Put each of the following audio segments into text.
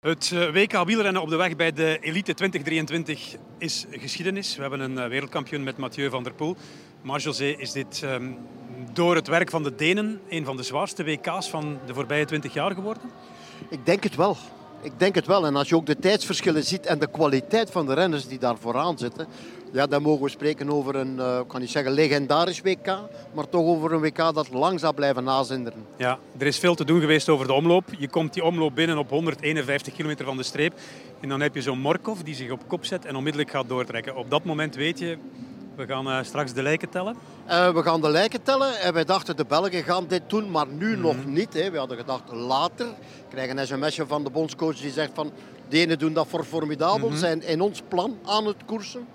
Het eh, WK wielrennen op de weg bij de Elite 2023 is geschiedenis. We hebben een eh, wereldkampioen met Mathieu van der Poel. Maar José, is dit um, door het werk van de Denen een van de zwaarste WK's van de voorbije 20 jaar geworden? Ik denk het wel. Ik denk het wel. En als je ook de tijdsverschillen ziet en de kwaliteit van de renners die daar vooraan zitten, ja, dan mogen we spreken over een, uh, kan niet zeggen legendarisch WK, maar toch over een WK dat lang zal blijven nazinderen. Ja, er is veel te doen geweest over de omloop. Je komt die omloop binnen op 151 kilometer van de streep. En dan heb je zo'n Morkov die zich op kop zet en onmiddellijk gaat doortrekken. Op dat moment weet je, we gaan uh, straks de lijken tellen. Uh, we gaan de lijken tellen en wij dachten de Belgen gaan dit doen, maar nu mm. nog niet. Hè. We hadden gedacht later. We krijgen een sms'je van de bondscoach die zegt van de ene doen dat voor formidabel. Mm -hmm. zijn in ons plan aan het koersen.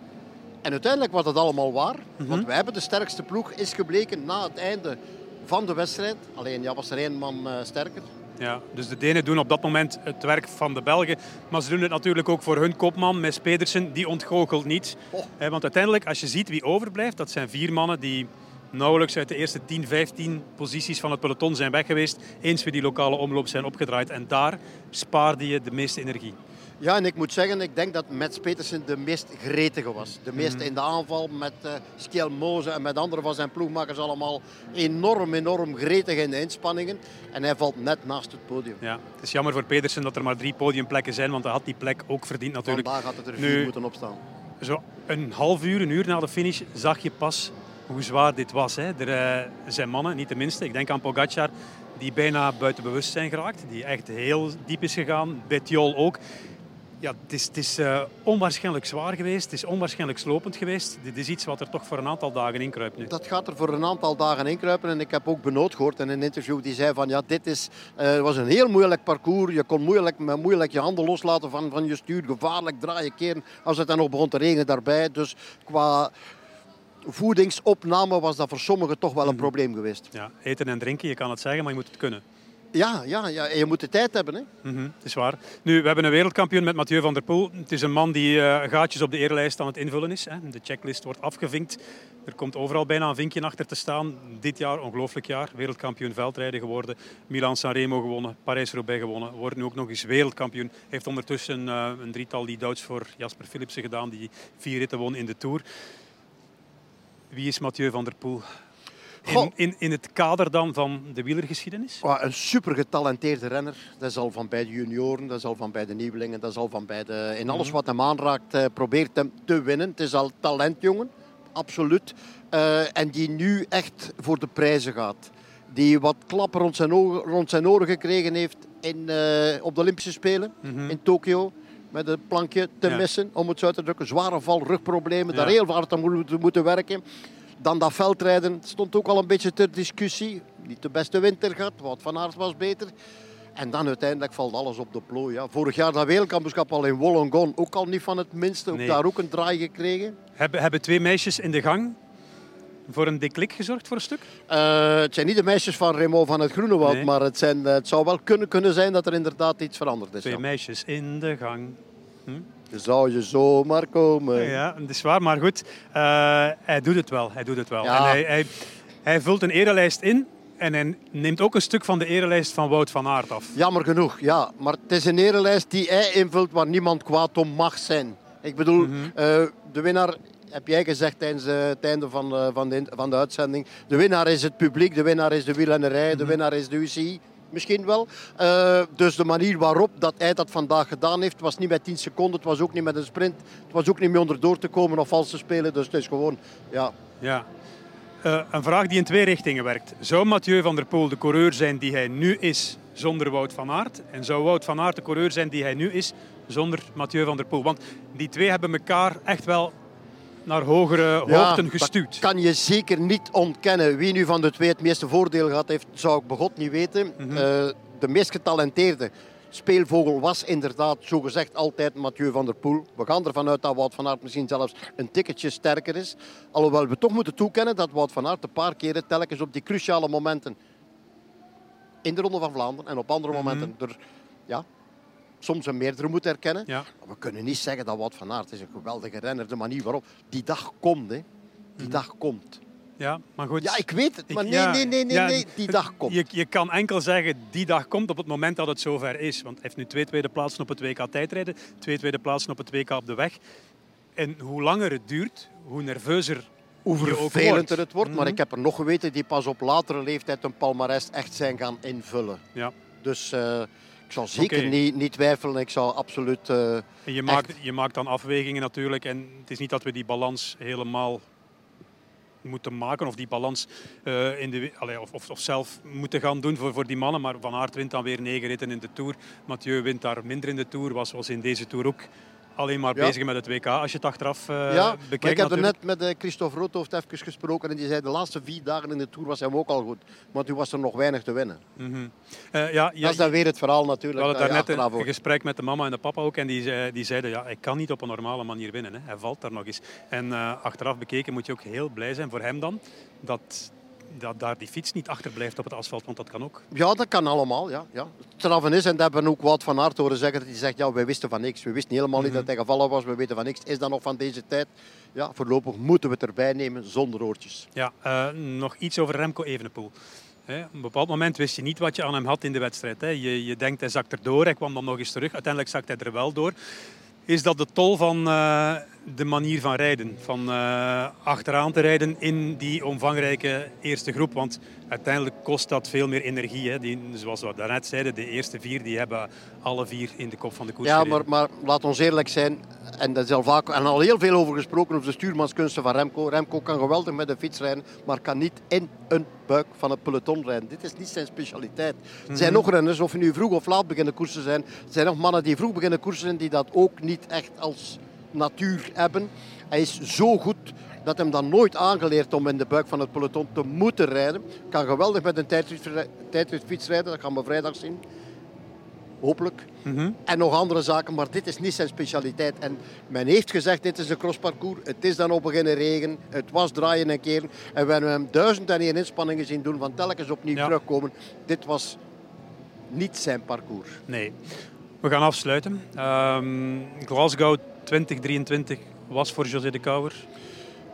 En uiteindelijk was dat allemaal waar. Mm -hmm. Want wij hebben de sterkste ploeg, is gebleken na het einde van de wedstrijd. Alleen ja, was er één man uh, sterker. Ja, dus de Denen doen op dat moment het werk van de Belgen. Maar ze doen het natuurlijk ook voor hun kopman, Mes Pedersen. Die ontgoochelt niet. Oh. Want uiteindelijk, als je ziet wie overblijft, dat zijn vier mannen die nauwelijks uit de eerste 10, 15 posities van het peloton zijn weg geweest. Eens we die lokale omloop zijn opgedraaid. En daar spaarde je de meeste energie. Ja, en ik moet zeggen, ik denk dat Mets Petersen de meest gretige was. De meest in de aanval met uh, Skjel Moze en met andere van zijn ploegmakers allemaal enorm, enorm gretig in de inspanningen. En hij valt net naast het podium. Ja, het is jammer voor Petersen dat er maar drie podiumplekken zijn, want hij had die plek ook verdiend natuurlijk. Vandaag had het er vier nu, moeten opstaan. Zo een half uur, een uur na de finish zag je pas hoe zwaar dit was. Hè. Er uh, zijn mannen, niet de minste. Ik denk aan Pogacar, die bijna buiten bewustzijn geraakt. Die echt heel diep is gegaan. Betjol ook ja, het is, het is uh, onwaarschijnlijk zwaar geweest. Het is onwaarschijnlijk slopend geweest. Dit is iets wat er toch voor een aantal dagen inkruipt nu. Dat gaat er voor een aantal dagen inkruipen. En ik heb ook Benoot gehoord in een interview die zei van ja, dit is, uh, was een heel moeilijk parcours. Je kon moeilijk, moeilijk je handen loslaten van, van je stuur. Gevaarlijk draaien, keren. Als het dan nog begon te regenen daarbij. Dus qua voedingsopname was dat voor sommigen toch wel een probleem geweest. Ja, eten en drinken, je kan het zeggen, maar je moet het kunnen. Ja, ja, ja, en je moet de tijd hebben. Hè? Het is waar. Nu, we hebben een wereldkampioen met Mathieu van der Poel. Het is een man die uh, gaatjes op de erelijst aan het invullen is. Hè. De checklist wordt afgevinkt. Er komt overal bijna een vinkje achter te staan. Dit jaar, ongelooflijk jaar, wereldkampioen veldrijden geworden. Milan-Sanremo gewonnen, Parijs-Roubaix gewonnen. Wordt nu ook nog eens wereldkampioen. Heeft ondertussen uh, een drietal die Duits voor Jasper Philipsen gedaan, die vier ritten won in de Tour. Wie is Mathieu van der Poel? In, in, in, het kader dan van de wielergeschiedenis? Oh, een super getalenteerde renner. Dat is al van bij de junioren, dat is al van bij de nieuwelingen, dat is al van bij de... In alles wat hem aanraakt, uh, probeert hem te winnen. Het is al talentjongen, absoluut. Uh, en die nu echt voor de prijzen gaat. Die wat klappen rond zijn, ogen, rond zijn oren gekregen heeft in, uh, op de Olympische Spelen mm -hmm. in Tokio met een plankje te ja. missen, om het zo uit te drukken. Zware val, rugproblemen, ja. daar heel hard aan moeten werken. Dan dat veldrijden stond ook al een beetje ter discussie. Niet de beste winter gehad, Wout van Aert was beter. En dan uiteindelijk valt alles op de plooi. Ja. Vorig jaar dat wereldkampioenschap al in Wollongong ook al niet van het minste. Ook nee. daar ook een draai gekregen. Hebben, hebben twee meisjes in de gang voor een deklik gezorgd voor een stuk? Uh, het zijn niet de meisjes van Remo van het Groenewoud, nee. maar het, zijn, het zou wel kunnen, kunnen zijn dat er inderdaad iets veranderd is. Twee ja. meisjes in de gang. Hm? Zou je zomaar komen. Ja, dat is waar, maar goed. Uh, hij doet het wel. Hij doet het wel. Ja. En hij, hij, hij vult een erelijst in en hij neemt ook een stuk van de erelijst van Wout van Aert af. Jammer genoeg, ja. Maar het is een erelijst die hij invult waar niemand kwaad om mag zijn. Ik bedoel, mm -hmm. uh, de winnaar heb jij gezegd tijdens uh, het einde van, uh, van, de, van de uitzending. De winnaar is het publiek, de winnaar is de wielrennerij, mm -hmm. de winnaar is de UCI. Misschien wel. Uh, dus de manier waarop dat hij dat vandaag gedaan heeft, was niet met 10 seconden. Het was ook niet met een sprint. Het was ook niet meer onder door te komen of vals te spelen. Dus het is gewoon, ja. Ja. Uh, een vraag die in twee richtingen werkt. Zou Mathieu van der Poel de coureur zijn die hij nu is zonder Wout van Aert? En zou Wout van Aert de coureur zijn die hij nu is zonder Mathieu van der Poel? Want die twee hebben elkaar echt wel naar hogere ja, hoogten gestuurd. Dat kan je zeker niet ontkennen. Wie nu van de twee het meeste voordeel gehad heeft, zou ik begot niet weten. Mm -hmm. uh, de meest getalenteerde speelvogel was inderdaad zogezegd altijd Mathieu van der Poel. We gaan ervan uit dat Wout van Aert misschien zelfs een tikketje sterker is. Alhoewel we toch moeten toekennen dat Wout van Aert een paar keren telkens op die cruciale momenten in de Ronde van Vlaanderen en op andere mm -hmm. momenten er ja, soms een meerdere moet herkennen. Ja. Maar we kunnen niet zeggen dat Wout van Aert is een geweldige renner. De manier waarop die dag komt, hè. die mm. dag komt. Ja, maar goed. Ja, ik weet het, maar nee, ja, nee, nee, nee, ja, nee, die dag komt. Je, je kan enkel zeggen, die dag komt op het moment dat het zover is. Want hij heeft nu twee tweede plaatsen op het WK tijdrijden, twee tweede plaatsen op het WK op de weg. En hoe langer het duurt, hoe nerveuzer Hoe vervelender wordt. het wordt. Maar Mhm. ik heb er nog geweten die pas op latere leeftijd een palmarès echt zijn gaan invullen. Ja. Dus eh, ik zou zeker niet, niet twijfelen. Ik zou absoluut... eh, En je, maakt, je maakt dan afwegingen natuurlijk. En het is niet dat we die balans helemaal moeten maken of die balans eh, in de, we- allee, of, of, of zelf moeten gaan doen voor, voor die mannen. Maar Van Aert wint dan weer negen ritten in de Tour. Mathieu wint daar minder in de Tour. Was, was in deze Tour ook alleen maar bezig met het WK. Als je het achteraf eh ja, maar bekijkt ik heb er net met eh, Christophe Roodhoofd even gesproken. En die zei de laatste vier dagen in de Tour was hem ook al goed. Maar toen was er nog weinig te winnen. Mhm. Eh, ja, ja, dat is dan weer het verhaal we natuurlijk. hadden dat je daar net achteraf een, gesprek met de mama en de papa ook. En die, die zeiden, ja, hij kan niet op een normale manier winnen. Hè. Hij valt daar nog eens. En achteraf bekeken moet je ook heel blij zijn voor hem dan. Dat, dat daar die fiets niet achterblijft op het asfalt. Want dat kan ook. Ja, dat kan allemaal. Ja, ja. Het is, en dat hebben we ook Wout van Aert horen zeggen, dat hij zegt, ja, wij wisten van niks. We wisten helemaal niet Mhm. dat hij gevallen was. We weten van niks. Is dat nog van deze tijd? Ja, voorlopig moeten we het erbij nemen zonder oortjes. Ja, eh, nog iets over Remco Evenepoel. Op een bepaald moment wist je niet wat je aan hem had in de wedstrijd. Je, je denkt hij zakt er door, hij kwam dan nog eens terug. Uiteindelijk zakt hij er wel door. Is dat de tol van eh, de manier van rijden? Van eh, achteraan te rijden in die omvangrijke eerste groep? Want uiteindelijk kost dat veel meer energie. Hè. Die, zoals we daarnet zeiden, de eerste vier die hebben alle vier in de kop van de koers Ja, gereden. maar, maar laat ons eerlijk zijn. En daar is al vaak en al heel veel over gesproken over de stuurmanskunsten van Remco. Remco kan geweldig met de fiets rijden, maar kan niet in een buik van het peloton rijden. Dit is niet zijn specialiteit. Er zijn nog renners, of je nu vroeg of laat beginnen koersen zijn. Er zijn nog mannen die vroeg beginnen koersen zijn, die dat ook niet echt als natuur hebben. Hij is zo goed dat hem dan nooit aangeleerd om in de buik van het peloton te moeten rijden. Kan geweldig met een tijdritfiets rijden, dat gaan we vrijdag zien. Hopelijk. Mhm. En nog andere zaken, maar dit is niet zijn specialiteit. En men heeft gezegd, dit is een crossparcours. Het is dan op beginnen regen. Het was draaien en keren. En we hebben hem duizend en één inspanningen zien doen van telkens opnieuw Ja. terugkomen. Dit was niet zijn parcours. Nee. We gaan afsluiten. Ehm, Glasgow 2023 was voor José de Kouwer.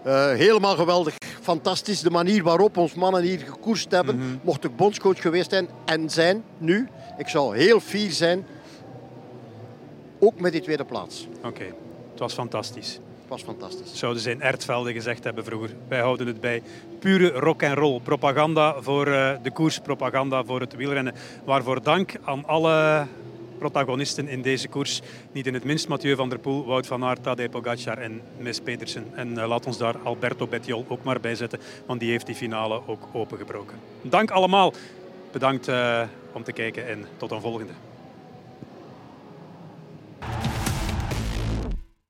Eh, helemaal geweldig. Fantastisch. De manier waarop ons mannen hier gekoerst hebben. Mhm. Mocht ik bondscoach geweest zijn en zijn nu. Ik zou heel fier zijn. Ook met die tweede plaats. Oké, het was fantastisch. Het was fantastisch. Zouden ze in Ertvelde gezegd hebben vroeger. Wij houden het bij pure rock and roll. Propaganda voor eh, de koers, propaganda voor het wielrennen. Waarvoor dank aan alle protagonisten in deze koers. Niet in het minst Mathieu van der Poel, Wout van Aert, Tadej Pogacar en Miss Petersen. En eh, laat ons daar Alberto Bettiol ook maar bij zetten, want die heeft die finale ook opengebroken. Dank allemaal. Bedankt eh, om te kijken en tot een volgende.